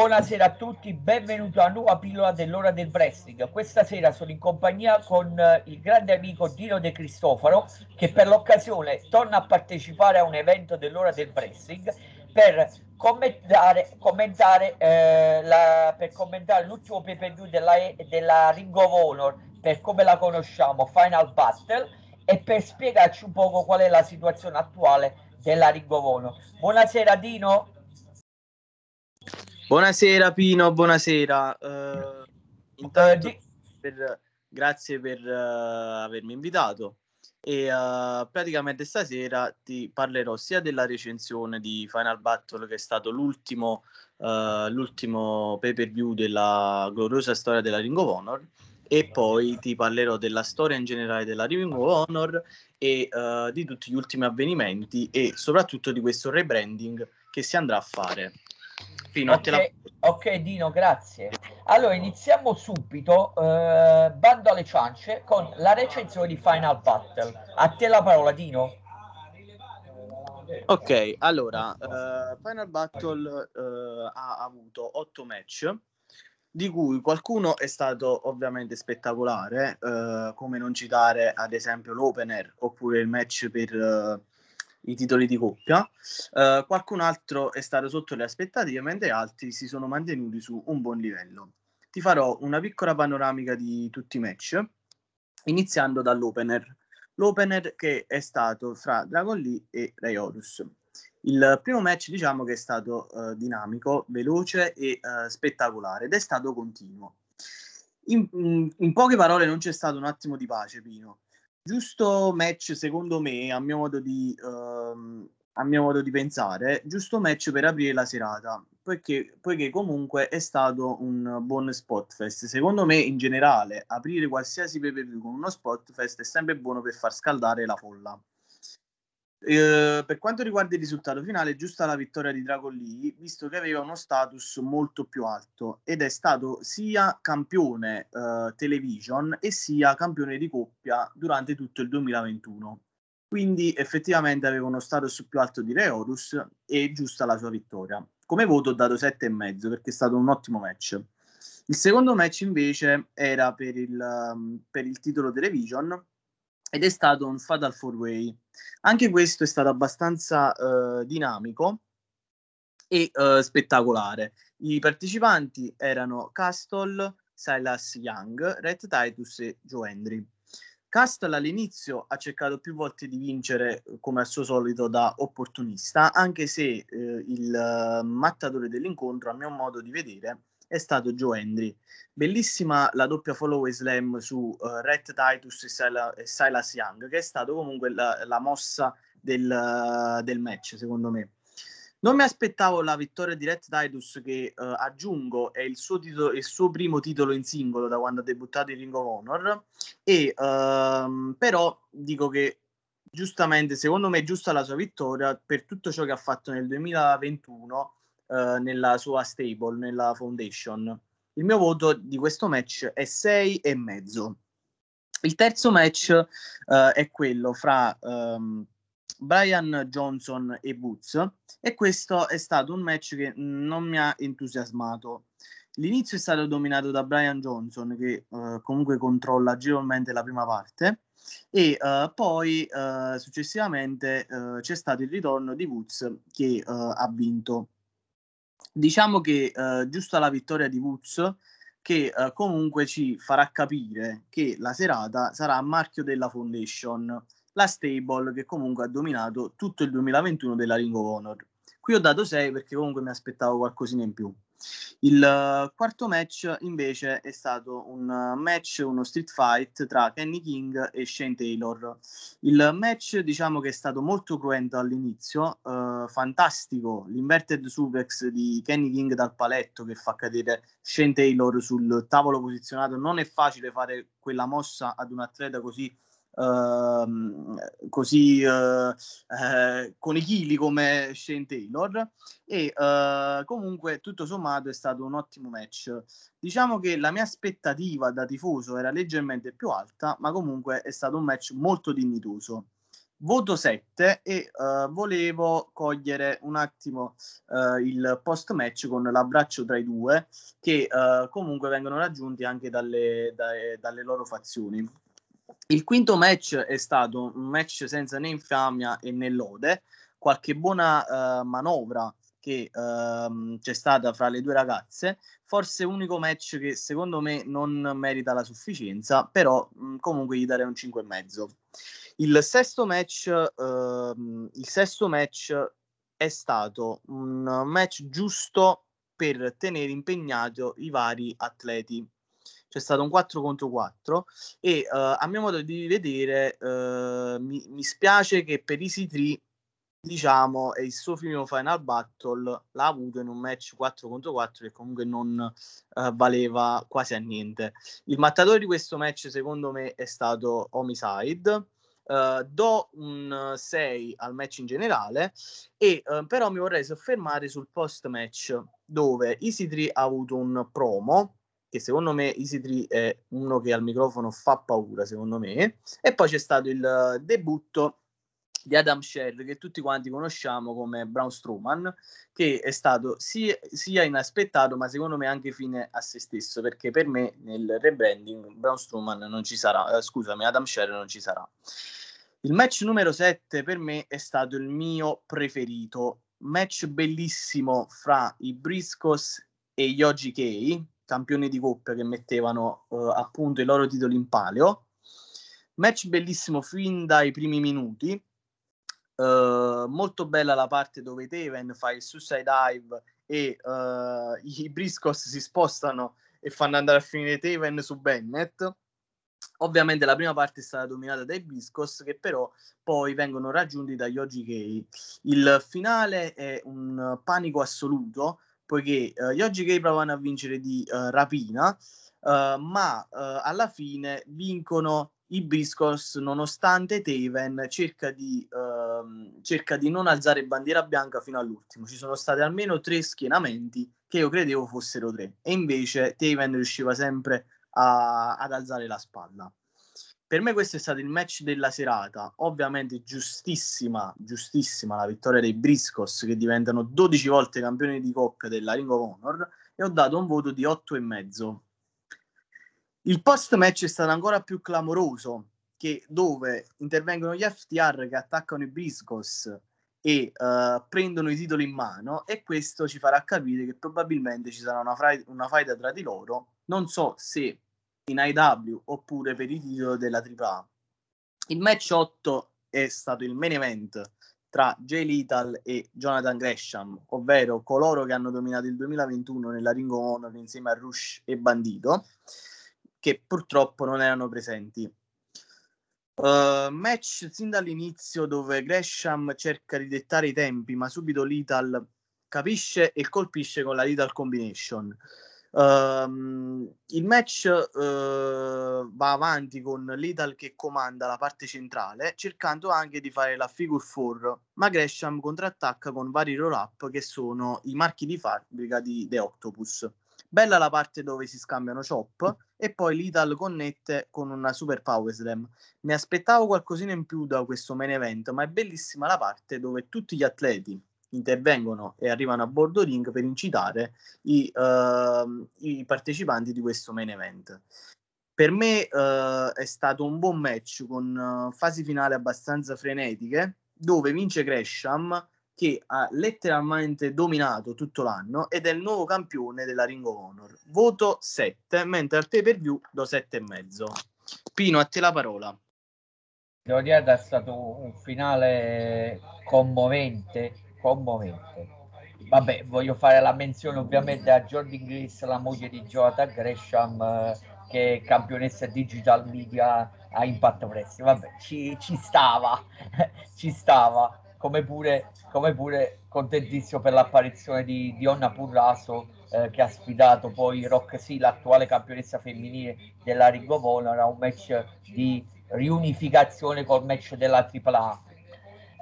Buonasera a tutti, benvenuti a una nuova pillola dell'ora del wrestling. Questa sera sono in compagnia con eh, il grande amico Dino De Cristofaro che per l'occasione torna a partecipare a un evento dell'ora del wrestling per commentare, commentare, eh, la, per commentare l'ultimo pay per della, della Ring of Honor per come la conosciamo, Final Battle e per spiegarci un poco qual è la situazione attuale della Ring of Honor. Buonasera Dino. Buonasera Pino, buonasera. Uh, intanto, per, grazie per uh, avermi invitato e uh, praticamente stasera ti parlerò sia della recensione di Final Battle che è stato l'ultimo, l'ultimo pay per view della gloriosa storia della Ring of Honor e poi ti parlerò della storia in generale della Ring of Honor e di tutti gli ultimi avvenimenti e soprattutto di questo rebranding che si andrà a fare. Fino okay, la... ok Dino, grazie. Allora iniziamo subito, eh, bando alle ciance, con la recensione di Final Battle. A te la parola Dino. Ok, allora, uh, Final Battle uh, ha avuto otto match, di cui qualcuno è stato ovviamente spettacolare, uh, come non citare ad esempio l'opener oppure il match per i titoli di coppia. Uh, qualcun altro è stato sotto le aspettative, mentre altri si sono mantenuti su un buon livello. Ti farò una piccola panoramica di tutti i match, iniziando dall'opener. L'opener che è stato fra Dragon Lee e Ray Horus. Il primo match diciamo che è stato uh, dinamico, veloce e uh, spettacolare ed è stato continuo. In, in, poche parole non c'è stato un attimo di pace, Pino giusto match secondo me, a mio modo di, uh, a mio modo di pensare, giusto match per aprire la serata, poiché, poiché comunque è stato un buon spot fest. Secondo me in generale aprire qualsiasi pay per view con uno spot fest è sempre buono per far scaldare la folla. Eh, per quanto riguarda il risultato finale, giusta la vittoria di Dragon Lee, visto che aveva uno status molto più alto ed è stato sia campione eh, television e sia campione di coppia durante tutto il 2021. Quindi effettivamente aveva uno status più alto di Reorus e giusta la sua vittoria. Come voto ho dato 7,5 perché è stato un ottimo match. Il secondo match invece era per il, um, per il titolo television ed è stato un Fatal 4-Way. Anche questo è stato abbastanza uh, dinamico e uh, spettacolare. I partecipanti erano Castle, Silas Young, Red Titus e Joe Hendry. Castle all'inizio ha cercato più volte di vincere come al suo solito da opportunista, anche se eh, il uh, mattatore dell'incontro, a mio modo di vedere, è stato Joe Hendry. Bellissima la doppia follow slam su uh, Red Titus e, Sila, e, Silas Young, che è stato comunque la, la mossa del, uh, del, match, secondo me. Non mi aspettavo la vittoria di Red Titus, che uh, aggiungo è il suo, titolo, il suo, primo titolo in singolo da quando ha debuttato in Ring of Honor, e, uh, però dico che giustamente, secondo me è giusta la sua vittoria per tutto ciò che ha fatto nel 2021 eh, nella sua stable, nella foundation. Il mio voto di questo match è 6 e mezzo. Il terzo match uh, è quello fra um, Brian Johnson e Boots e questo è stato un match che non mi ha entusiasmato. L'inizio è stato dominato da Brian Johnson che uh, comunque controlla agevolmente la prima parte e uh, poi uh, successivamente c'è stato il ritorno di Woods che ha vinto diciamo che eh, giusta la vittoria di Woods che eh, comunque ci farà capire che la serata sarà a marchio della Foundation, la stable che comunque ha dominato tutto il 2021 della Ring of Honor. Qui ho dato 6 perché comunque mi aspettavo qualcosina in più. Il uh, quarto match invece è stato un uh, match, uno street fight tra Kenny King e Shane Taylor. Il match diciamo che è stato molto cruento all'inizio, uh, fantastico l'inverted suplex di Kenny King dal paletto che fa cadere Shane Taylor sul tavolo posizionato. Non è facile fare quella mossa ad un atleta così Uh, così uh, con i chili come Shane Taylor. E uh, comunque tutto sommato è stato un ottimo match. Diciamo che la mia aspettativa da tifoso era leggermente più alta ma comunque è stato un match molto dignitoso. Voto 7 e uh, volevo cogliere un attimo uh, il post match con l'abbraccio tra i due che uh, comunque vengono raggiunti anche dalle, dalle, dalle, loro fazioni. Il quinto match è stato un match senza né infamia e né lode, qualche buona manovra che uh, c'è stata fra le due ragazze, forse unico match che secondo me non merita la sufficienza, però mh, comunque gli darei un 5,5. Il sesto match, uh, il sesto match è stato un match giusto per tenere impegnato i vari atleti. C'è stato un 4 contro 4 e uh, a mio modo di vedere uh, mi, mi, spiace che per Easy 3 diciamo il suo primo final battle l'ha avuto in un match 4 contro 4 che comunque non uh, valeva quasi a niente. Il mattatore di questo match secondo me è stato Homicide Uh, do un 6 al match in generale e uh, però mi vorrei soffermare sul post match dove 3 ha avuto un promo che secondo me 3 è uno che al microfono fa paura secondo me. E poi c'è stato il debutto di Adam Shell che tutti quanti conosciamo come Braun Strowman che è stato sia, sia, inaspettato ma secondo me anche fine a se stesso perché per me nel rebranding Braun Strowman non ci sarà eh, scusami Adam Shell non ci sarà. Il match numero 7 per me è stato il mio preferito. Match bellissimo fra i Briscos e gli OGK, campioni di coppia che mettevano uh, appunto i loro titoli in palio. Match bellissimo fin dai primi minuti. Uh, molto bella la parte dove Taven fa il suicide dive e uh, i Briscos si spostano e fanno andare a finire Taven su Bennett Ovviamente la prima parte è stata dominata dai Biscos che però poi vengono raggiunti dagli OGK. Il finale è un panico assoluto poiché uh, gli OGK provano a vincere di uh, rapina, uh, ma alla fine vincono i Briscos nonostante Taven cerca di, uh, cerca di non alzare bandiera bianca fino all'ultimo. Ci sono stati almeno tre schienamenti che io credevo fossero tre e invece Taven riusciva sempre a, ad alzare la spalla. Per me questo è stato il match della serata, ovviamente giustissima, giustissima la vittoria dei Briscos che diventano 12 volte campioni di coppia della Ring of Honor e ho dato un voto di 8,5. Il post match è stato ancora più clamoroso dove intervengono gli FTR che attaccano i Briscos e uh, prendono i titoli in mano e questo ci farà capire che probabilmente ci sarà una, fra- una faida tra di loro non so se in IW oppure per i titoli della AAA. Il match 8 è stato il main event tra Jay Lethal e Jonathan Gresham, ovvero coloro che hanno dominato il 2021 nella Ring of Honor insieme a Rush e Bandito, che purtroppo non erano presenti. Uh, match sin dall'inizio dove Gresham cerca di dettare i tempi, ma subito Lethal capisce e colpisce con la Lethal Combination. Uh, il match uh, va avanti con Lethal che comanda la parte centrale, cercando anche di fare la figure 4, ma Gresham contrattacca con vari roll-up che sono i marchi di fabbrica di The Octopus. Bella la parte dove si scambiano chop e poi Lethal connette con una super power slam. Mi aspettavo qualcosina in più da questo main event, ma è bellissima la parte dove tutti gli atleti intervengono e arrivano a bordo ring per incitare i, uh, i partecipanti di questo main event. Per me uh, è stato un buon match con uh, fasi finali abbastanza frenetiche dove vince Gresham che ha letteralmente dominato tutto l'anno ed è il nuovo campione della Ring of Honor. Voto 7, mentre al pay per view do 7,5. Pino, a te la parola. Devo dire che è stato un finale commovente commovente. Vabbè, voglio fare la menzione ovviamente a Jordan Grace, la moglie di Jonathan Gresham, eh, che è campionessa digital media a Impact Wrestling. Vabbè, ci, ci stava, ci stava. Come pure, come pure contentissimo per l'apparizione di Dionna Purraso eh, che ha sfidato poi Roxy, l'attuale campionessa femminile della Ring of Honor, a un match di riunificazione col match della AAA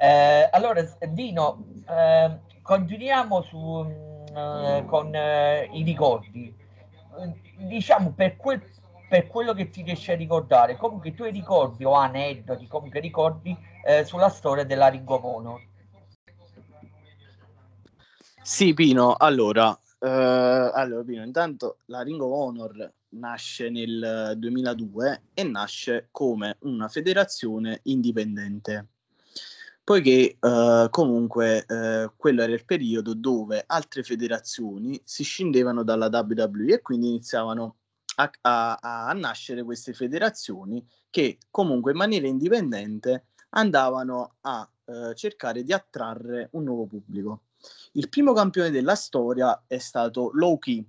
eh, allora, Dino, eh, continuiamo su, eh, con eh, i ricordi. Diciamo, per quel per quello che ti riesci a ricordare, comunque tu ricordi o aneddoti, comunque ricordi eh, sulla storia della Ring of Honor. Sì, Pino, allora, eh, allora Pino, intanto la Ring of Honor nasce nel 2002 e nasce come una federazione indipendente poiché eh, comunque eh, quello era il periodo dove altre federazioni si scindevano dalla WWE e quindi iniziavano a, a, a nascere queste federazioni che comunque in maniera indipendente andavano a eh, cercare di attrarre un nuovo pubblico. Il primo campione della storia è stato Loki,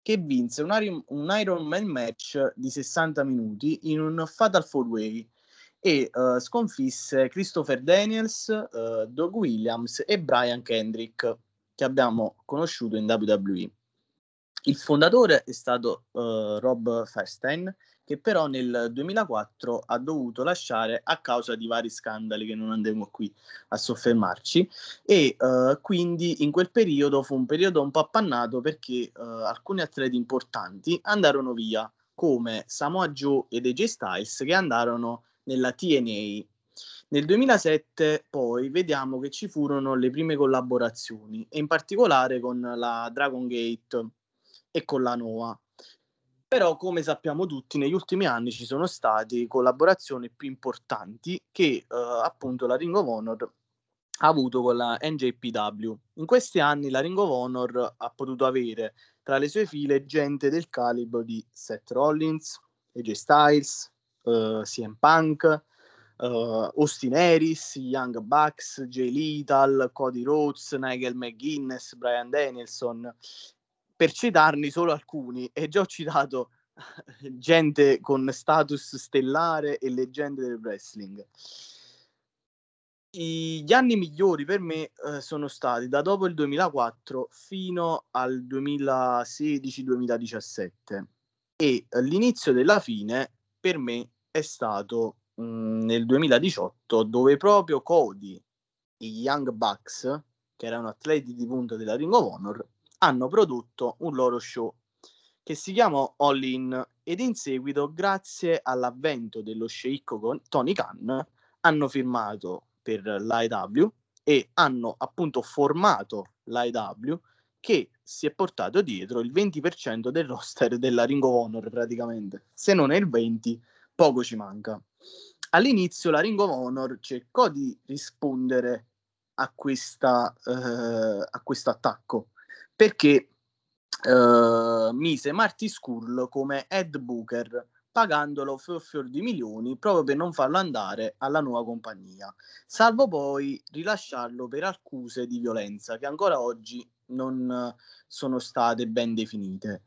che vinse un, un Iron Man match di 60 minuti in un Fatal 4-Way e uh, sconfisse Christopher Daniels, uh, Doug Williams e Brian Kendrick, che abbiamo conosciuto in WWE. Il fondatore è stato uh, Rob Feinstein, che però nel 2004 ha dovuto lasciare a causa di vari scandali che non andremo qui a soffermarci e uh, quindi in quel periodo fu un periodo un po' appannato perché uh, alcuni atleti importanti andarono via come Samoa Joe ed AJ Styles che andarono nella TNA. Nel 2007 poi vediamo che ci furono le prime collaborazioni e in particolare con la Dragon Gate e con la Noah. Però, come sappiamo tutti, negli ultimi anni ci sono state collaborazioni più importanti che eh, appunto la Ring of Honor ha avuto con la NJPW. In questi anni la Ring of Honor ha potuto avere tra le sue file gente del calibro di Seth Rollins, AJ Styles, uh, CM Punk, uh, Austin Harris, Young Bucks, Jay Lethal, Cody Rhodes, Nigel McGuinness, Brian Danielson per citarne solo alcuni, e già ho citato gente con status stellare e leggende del wrestling. Gli anni migliori per me eh, sono stati da dopo il 2004 fino al 2016-2017 e l'inizio della fine per me è stato mm, nel 2018 dove proprio Cody, i Young Bucks, che erano atleti di punta della Ring of Honor, hanno prodotto un loro show che si chiamò All In ed in seguito, grazie all'avvento dello sceicco Tony Khan, hanno firmato per l'AEW e hanno appunto formato l'AEW che si è portato dietro il 20% del roster della Ring of Honor praticamente. Se non è il 20, poco ci manca. All'inizio la Ring of Honor cercò di rispondere a, questa, eh, a questo attacco perché uh, mise Marty Skull come head booker pagandolo fior fior di milioni proprio per non farlo andare alla nuova compagnia, salvo poi rilasciarlo per accuse di violenza che ancora oggi non sono state ben definite.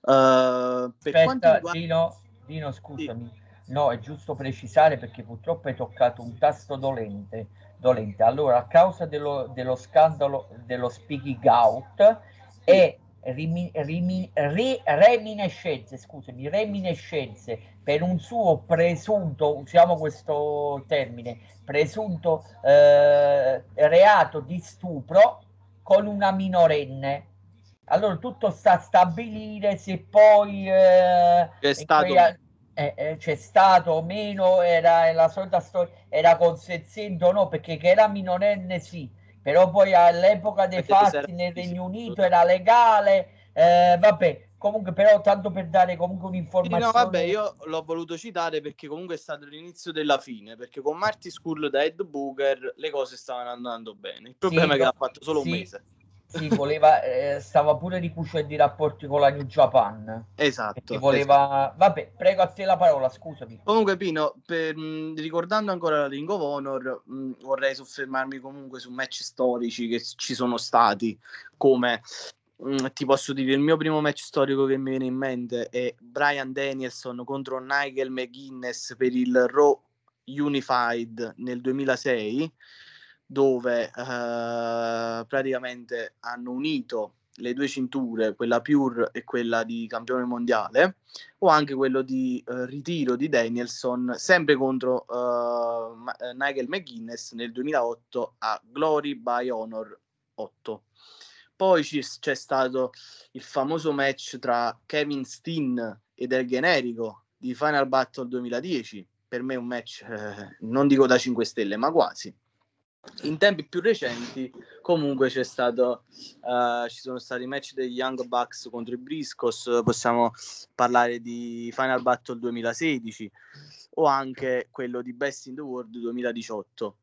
Uh, per Aspetta, riguarda... Dino, Dino, scusami, sì. No, è giusto precisare perché purtroppo hai toccato un tasto dolente dolente. Allora, a causa dello, dello scandalo dello speaking out e rimi, rimi, re, reminiscenze, scusami, reminiscenze per un suo presunto, usiamo questo termine, presunto eh, reato di stupro con una minorenne. Allora tutto sta a stabilire se poi eh, è stato quei, eh, eh, c'è stato o meno, era la solita storia, era consenziente o no, perché che era minorenne sì, però poi all'epoca dei perché fatti nel Regno Unito era legale, eh, vabbè, comunque però tanto per dare comunque un'informazione. No, vabbè, io l'ho voluto citare perché comunque è stato l'inizio della fine, perché con Marty School da Ed Booker le cose stavano andando bene, il problema sì, è che l'ha fatto solo sì. un mese sì, voleva, eh, stava pure ricucendo i rapporti con la New Japan. Esatto. Voleva... Esatto. Vabbè, prego a te la parola, scusami. Comunque Pino, per, mh, ricordando ancora la Ring of Honor, mh, vorrei soffermarmi comunque su match storici che ci sono stati, come mh, ti posso dire, il mio primo match storico che mi viene in mente è Brian Danielson contro Nigel McGuinness per il Raw Unified nel 2006 dove eh, praticamente hanno unito le due cinture, quella pure e quella di campione mondiale, o anche quello di eh, ritiro di Danielson, sempre contro eh, Nigel McGuinness nel 2008 a Glory by Honor 8. poi c'è stato il famoso match tra Kevin Steen ed El Generico di Final Battle 2010. Per me un match, eh, non dico da 5 stelle, ma quasi. In tempi più recenti, comunque, c'è stato, uh, ci sono stati match degli Young Bucks contro i Briscos. Possiamo parlare di Final Battle 2016 o anche quello di Best in the World 2018.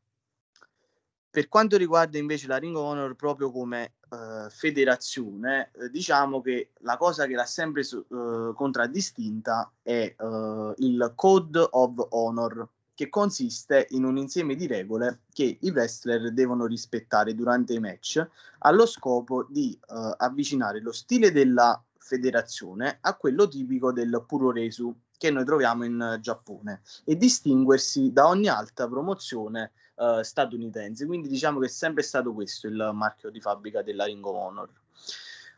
Per quanto riguarda invece la Ring Honor proprio come uh, federazione, eh, diciamo che la cosa che l'ha sempre uh, contraddistinta è il Code of Honor, che consiste in un insieme di regole che i wrestler devono rispettare durante i match allo scopo di avvicinare lo stile della federazione a quello tipico del Puroresu che noi troviamo in Giappone e distinguersi da ogni altra promozione uh, statunitense. Quindi diciamo che è sempre stato questo il marchio di fabbrica della Ring of Honor.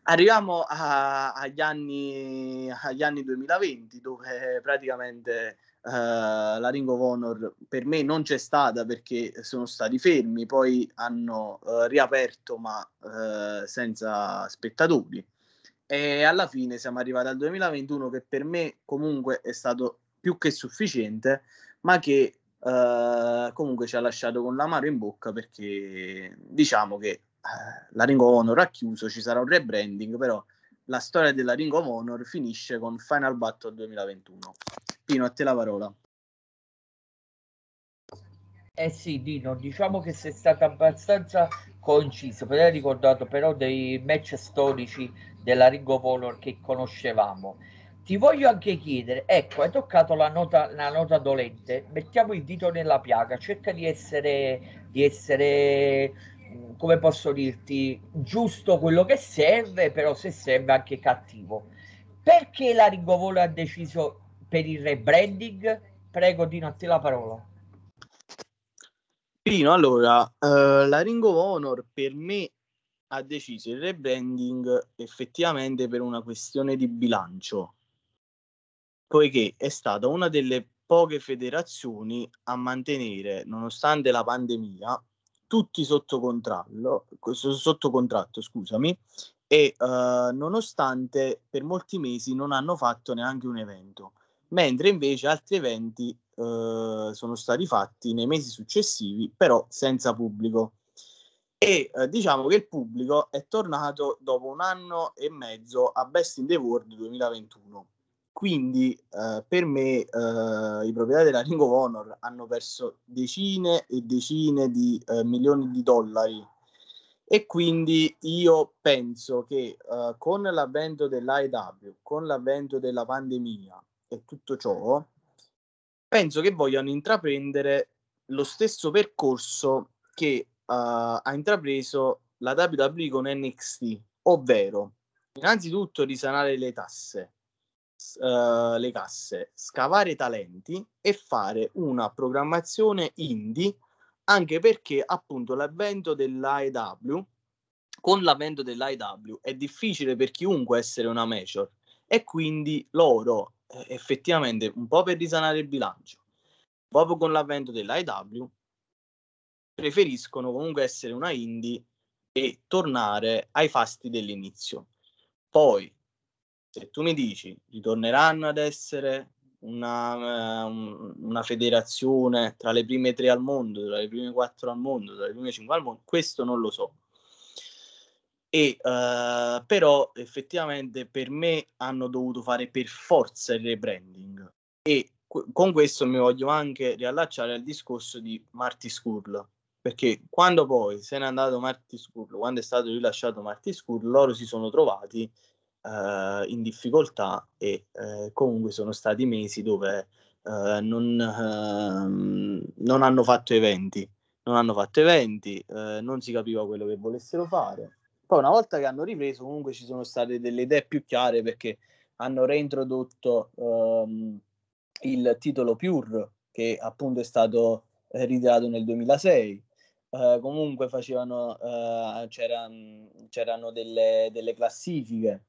Arriviamo a, agli, anni, agli, anni, 2020 dove praticamente uh, la Ring of Honor per me non c'è stata perché sono stati fermi, poi hanno uh, riaperto ma senza spettatori e alla fine siamo arrivati al 2021 che per me comunque è stato più che sufficiente ma che Uh, comunque ci ha lasciato con l'amaro in bocca perché diciamo che uh, la Ring of Honor ha chiuso, ci sarà un rebranding, però la storia della Ring of Honor finisce con Final Battle 2021. Pino, a te la parola. Eh sì, Dino, diciamo che sei stato abbastanza conciso, perché hai ricordato però dei match storici della Ring of Honor che conoscevamo ti voglio anche chiedere, ecco, hai toccato la nota, la nota dolente, mettiamo il dito nella piaga, cerca di essere, di essere, come posso dirti, giusto quello che serve, però se serve anche cattivo. Perché la Ringovolo ha deciso per il rebranding? Prego, Dino, a te la parola. Pino, allora, uh, la Ring of Honor per me ha deciso il rebranding effettivamente per una questione di bilancio poiché è stata una delle poche federazioni a mantenere, nonostante la pandemia, tutti sotto controllo, sotto contratto, scusami, e uh, nonostante per molti mesi non hanno fatto neanche un evento, mentre invece altri eventi uh, sono stati fatti nei mesi successivi, però senza pubblico. E uh, diciamo che il pubblico è tornato dopo un anno e mezzo a Best in the World 2021 quindi eh, per me eh, i proprietari della Ring of Honor hanno perso decine e decine di eh, milioni di dollari e quindi io penso che eh, con l'avvento dell'AEW, con l'avvento della pandemia e tutto ciò, penso che vogliano intraprendere lo stesso percorso che eh, ha intrapreso la WWE con NXT, ovvero innanzitutto risanare le tasse uh, le casse, scavare talenti e fare una programmazione indie, anche perché appunto l'avvento dell'AEW, con l'avvento dell'AEW è difficile per chiunque essere una major e quindi loro eh, effettivamente un po' per risanare il bilancio, proprio con l'avvento dell'AEW, preferiscono comunque essere una indie e tornare ai fasti dell'inizio. Poi se tu mi dici ritorneranno ad essere una, uh, una, federazione tra le prime tre al mondo, tra le prime quattro al mondo, tra le prime cinque al mondo, questo non lo so. E, uh, però effettivamente per me hanno dovuto fare per forza il rebranding. E qu- con questo mi voglio anche riallacciare al discorso di Marty Skurl perché quando poi se n'è andato Marty Skurl quando è stato rilasciato Marty Skurl loro si sono trovati uh, in difficoltà e uh, comunque sono stati mesi dove non, ehm, non, hanno fatto eventi, non hanno fatto eventi, non si capiva quello che volessero fare. Poi una volta che hanno ripreso comunque ci sono state delle idee più chiare perché hanno reintrodotto um, il titolo Pure che appunto è stato ritirato nel 2006. Uh, comunque facevano, uh, c'erano, c'erano delle, delle, classifiche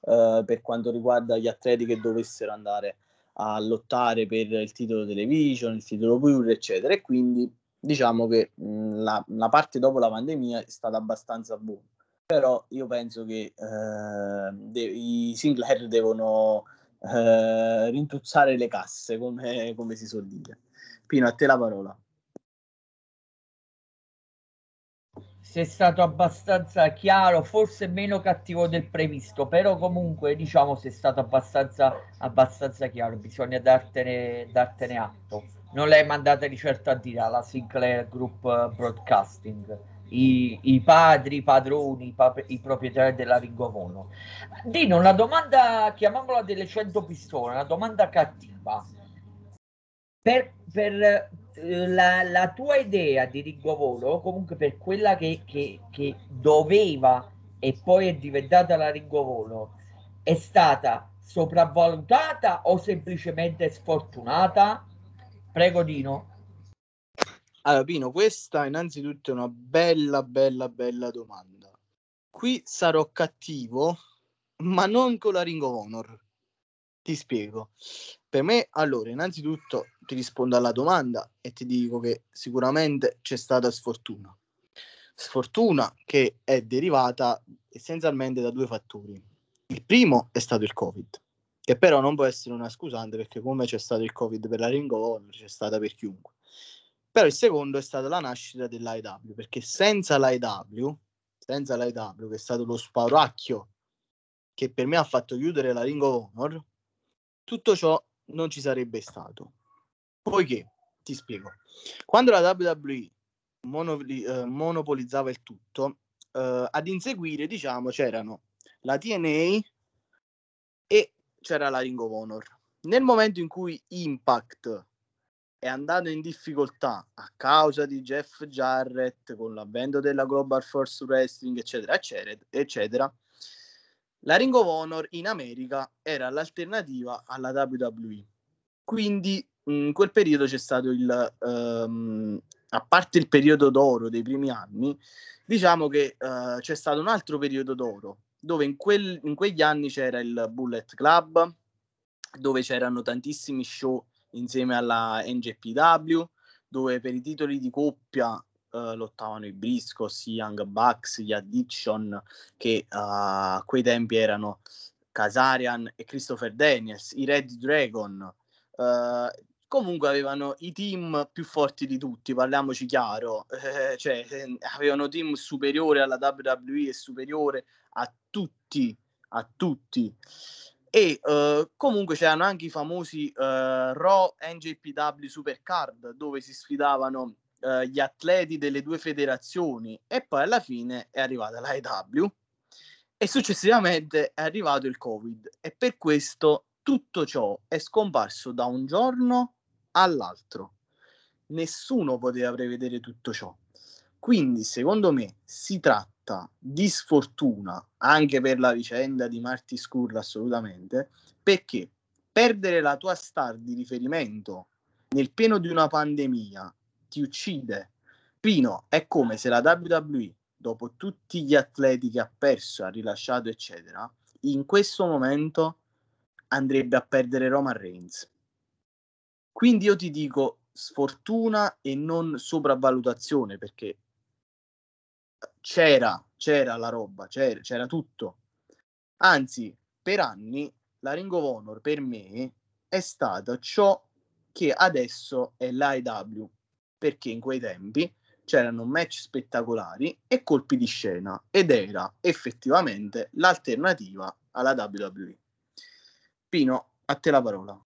eh, per quanto riguarda gli atleti che dovessero andare a lottare per il titolo television, il titolo pure, eccetera. E quindi diciamo che mh, la, la, parte dopo la pandemia è stata abbastanza buona. Però io penso che eh, de- i Sinclair devono eh, rintuzzare le casse, come, come si suol dire. Pino, a te la parola. sei stato abbastanza chiaro, forse meno cattivo del previsto, però comunque diciamo sei stato abbastanza, abbastanza chiaro, bisogna dartene, dartene atto. Non l'hai mandata di certo a dire alla Sinclair Group Broadcasting, i, i padri, i padroni, i, pap- i, proprietari della Ringo Mono. Dino, una domanda, chiamiamola delle 100 pistole, una domanda cattiva. Per, per eh, la, la, tua idea di Ringovolo, comunque per quella che, che, che, doveva e poi è diventata la Ringovolo, è stata sopravvalutata o semplicemente sfortunata? Prego Dino. Allora Pino, questa innanzitutto è una bella, bella, bella domanda. Qui sarò cattivo, ma non con la Ring of Honor. Ti spiego. Per me, allora, innanzitutto ti rispondo alla domanda e ti dico che sicuramente c'è stata sfortuna. Sfortuna che è derivata essenzialmente da due fattori. Il primo è stato il Covid, che però non può essere una scusante perché come c'è stato il Covid per la Ring of Honor, c'è stata per chiunque. Però il secondo è stata la nascita dell'AEW, perché senza l'AEW, senza l'AEW, che è stato lo spauracchio che per me ha fatto chiudere la Ring of Honor, tutto ciò non ci sarebbe stato. Poiché, ti spiego, quando la WWE monopoli- eh, monopolizzava il tutto, eh, ad inseguire, diciamo, c'erano la TNA e c'era la Ring of Honor. Nel momento in cui Impact è andato in difficoltà a causa di Jeff Jarrett con l'avvento della Global Force Wrestling, eccetera, eccetera, eccetera la Ring of Honor in America era l'alternativa alla WWE. Quindi in quel periodo c'è stato il, um, a parte il periodo d'oro dei primi anni, diciamo che uh, c'è stato un altro periodo d'oro, dove in, quel, in quegli anni c'era il Bullet Club, dove c'erano tantissimi show insieme alla NJPW, dove per i titoli di coppia uh, lottavano i Briscos, i Young Bucks, gli Addiction, che uh, a quei tempi erano Casarian e Christopher Daniels, i Red Dragon. Uh, comunque avevano i team più forti di tutti, parliamoci chiaro, eh, cioè avevano team superiore alla WWE e superiore a tutti, a tutti. E uh, comunque c'erano anche i famosi uh, Raw NJPW Supercard dove si sfidavano uh, gli atleti delle due federazioni e poi alla fine è arrivata la EW e successivamente è arrivato il Covid e per questo tutto ciò è scomparso da un giorno all'altro. Nessuno poteva prevedere tutto ciò. Quindi, secondo me, si tratta di sfortuna anche per la vicenda di Marty Scurll, assolutamente, perché perdere la tua star di riferimento nel pieno di una pandemia ti uccide. Pino, è come se la WWE, dopo tutti gli atleti che ha perso, ha rilasciato, eccetera, in questo momento andrebbe a perdere Roman Reigns. Quindi io ti dico sfortuna e non sopravvalutazione perché c'era, c'era la roba, c'era, c'era tutto. Anzi, per anni la Ring of Honor per me è stata ciò che adesso è l'AEW perché in quei tempi c'erano match spettacolari e colpi di scena ed era effettivamente l'alternativa alla WWE. Pino, a te la parola.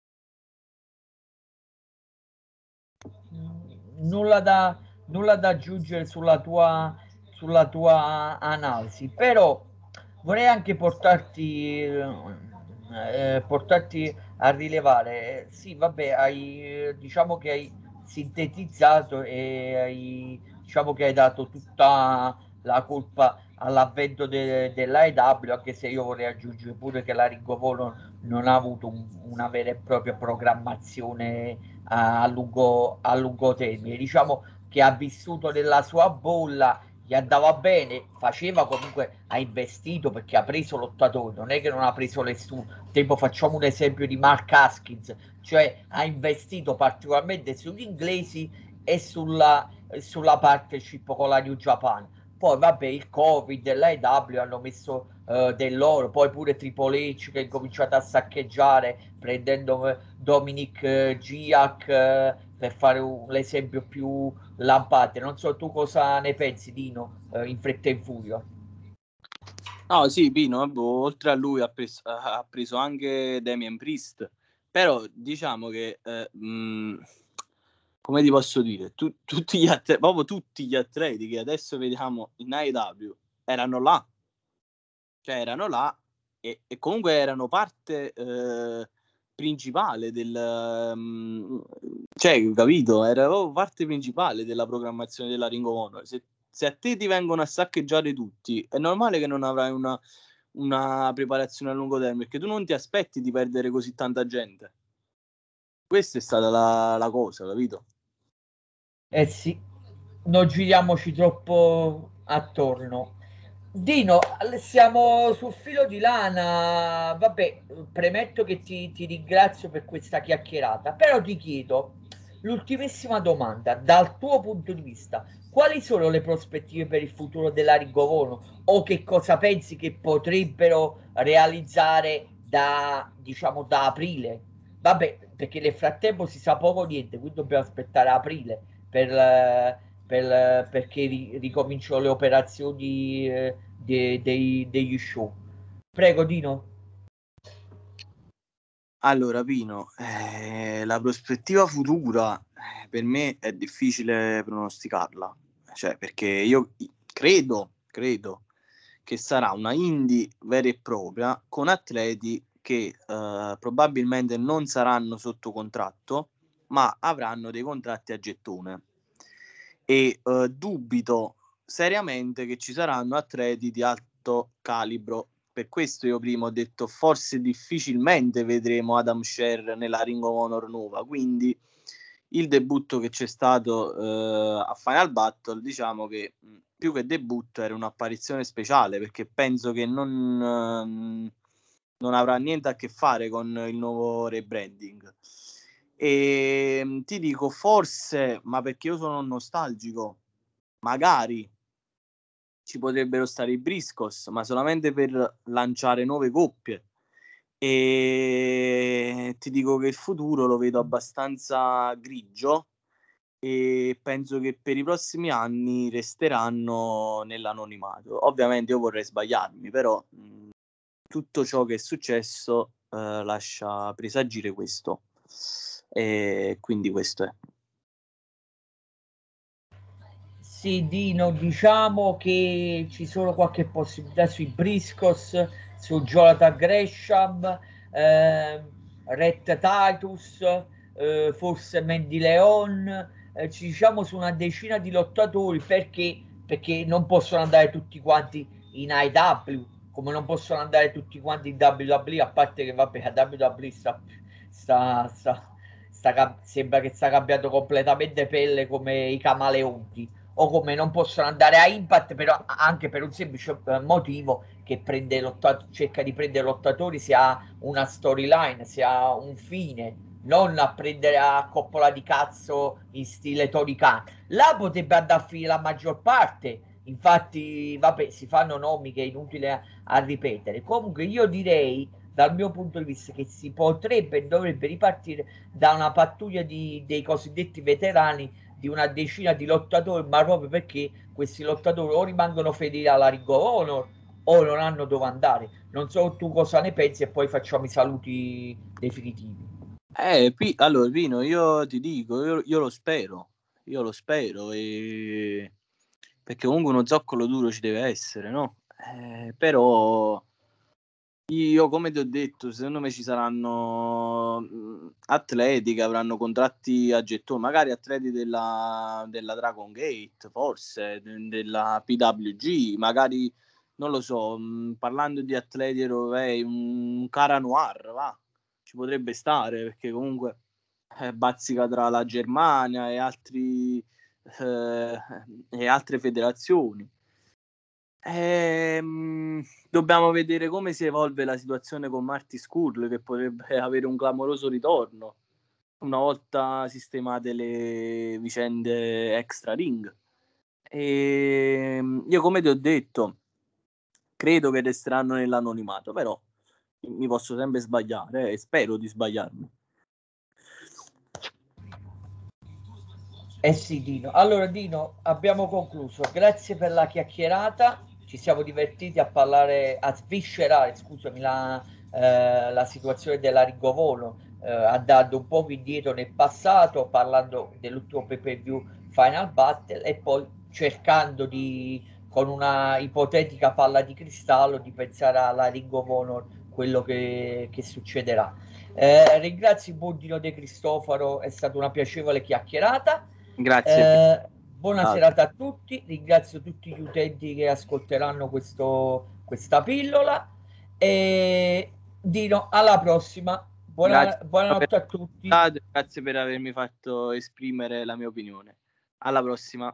Nulla da, nulla da aggiungere sulla tua, sulla tua analisi, però vorrei anche portarti, eh, portarti a rilevare, sì, vabbè, hai, diciamo che hai sintetizzato e hai, diciamo che hai dato tutta la colpa all'avvento de, dell'AEW, anche se io vorrei aggiungere pure che la Ringovolo non ha avuto un, una vera e propria programmazione a, a, lungo, a lungo termine. Diciamo che ha vissuto nella sua bolla, gli andava bene, faceva comunque, ha investito perché ha preso lottatori, non è che non ha preso nessuno. Tempo facciamo un esempio di Mark Haskins, cioè ha investito particolarmente sugli inglesi e sulla, sulla partnership con la New Japan poi vabbè il covid e l'AEW hanno messo uh, del loro poi pure Triple H che ha cominciato a saccheggiare prendendo uh, Dominic uh, Giac per fare un, l'esempio più lampante. Non so tu cosa ne pensi Dino in fretta e in furia? No, sì, Pino, oltre a lui ha preso, ha preso anche Damien Priest, però diciamo che, eh, mh, come ti posso dire, tu, tutti gli atleti, proprio tutti gli atleti che adesso vediamo in AEW erano là, cioè erano là e, e comunque erano parte eh, principale del, um, cioè, capito, era proprio parte principale della programmazione della Ring of Honor. Se se a te ti vengono a saccheggiare tutti, è normale che non avrai una, una preparazione a lungo termine, perché tu non ti aspetti di perdere così tanta gente. Questa è stata la, la cosa, capito? Eh sì, non giriamoci troppo attorno. Dino, siamo sul filo di lana. Vabbè, premetto che ti, ti ringrazio per questa chiacchierata, però ti chiedo l'ultimissima domanda, dal tuo punto di vista, quali sono le prospettive per il futuro della Rigovono o che cosa pensi che potrebbero realizzare da, diciamo, da aprile? Vabbè, perché nel frattempo si sa poco niente, quindi dobbiamo aspettare aprile per, per, perché ricominciano le operazioni eh, de, de, degli show. Prego, Dino. Allora, Pino, eh, la prospettiva futura eh, per me è difficile pronosticarla cioè perché io credo, credo che sarà una indie vera e propria con atleti che uh, probabilmente non saranno sotto contratto, ma avranno dei contratti a gettone. E uh, dubito seriamente che ci saranno atleti di alto calibro. Per questo io prima ho detto forse difficilmente vedremo Adam Sher nella Ring of Honor nuova, quindi il debutto che c'è stato eh, a Final Battle, diciamo che più che debutto era un'apparizione speciale perché penso che non, eh, non avrà niente a che fare con il nuovo rebranding. E ti dico forse, ma perché io sono nostalgico, magari ci potrebbero stare i Briscos, ma solamente per lanciare nuove coppie e ti dico che il futuro lo vedo abbastanza grigio e penso che per i prossimi anni resteranno nell'anonimato. Ovviamente io vorrei sbagliarmi, però mh, tutto ciò che è successo eh, lascia presagire questo. E quindi questo è. Sì, Dino, diciamo che ci sono qualche possibilità sui Briscos su Jonathan Gresham, eh, Red Titus, eh, forse Mandy Leon, eh, ci diciamo su una decina di lottatori perché, perché non possono andare tutti quanti in IW, come non possono andare tutti quanti in WWE, a parte che vabbè, la WWE sta, sta, sta, sembra che sta cambiando completamente pelle come i camaleonti o come non possono andare a Impact però anche per un semplice eh, motivo che prende cerca di prendere lottatori se ha una storyline, se ha un fine, non a prendere a coppola di cazzo in stile Tony Khan. Là potrebbe andare a finire la maggior parte, infatti, vabbè, si fanno nomi che è inutile a, a ripetere. Comunque io direi dal mio punto di vista che si potrebbe e dovrebbe ripartire da una pattuglia di, dei cosiddetti veterani di una decina di lottatori, ma proprio perché questi lottatori o rimangono fedeli alla Ring of Honor o non hanno dove andare. Non so tu cosa ne pensi e poi facciamo i saluti definitivi. Eh, P- allora Pino, io ti dico, io, io, lo spero, io lo spero, e... perché comunque uno zoccolo duro ci deve essere, no? Eh, però io, come ti ho detto, secondo me ci saranno mhmm, atleti che avranno contratti a gettone, magari atleti della, della Dragon Gate, forse della PWG, magari non lo so, mhmm, parlando di atleti europei, un Cara Noir, va, ci potrebbe stare perché comunque eh, bazzica tra la Germania e, altri, eh, e altre federazioni. Ehm, dobbiamo vedere come si evolve la situazione con Marty Skurl che potrebbe avere un clamoroso ritorno una volta sistemate le vicende extra ring E ehm, io come ti ho detto, credo che resteranno nell'anonimato, però mi posso sempre sbagliare e spero di sbagliarmi. Eh sì, Dino. Allora, Dino, abbiamo concluso. Grazie per la chiacchierata. Ci siamo divertiti a parlare, a sviscerare, scusami, la, eh, la situazione della Rigovolo, eh, andando un po' indietro nel passato, parlando dell'ultimo PPV Final Battle e poi cercando di, con una ipotetica palla di cristallo, di pensare alla Ring of Honor, quello che, che succederà. Eh, ringrazio il buon Dino De Cristoforo, è stata una piacevole chiacchierata. Grazie. Buona ah. serata a tutti, ringrazio tutti gli utenti che ascolteranno questo, questa pillola e Dino, alla prossima. Buona, buonanotte a tutti. Grazie per avermi fatto esprimere la mia opinione. Alla prossima.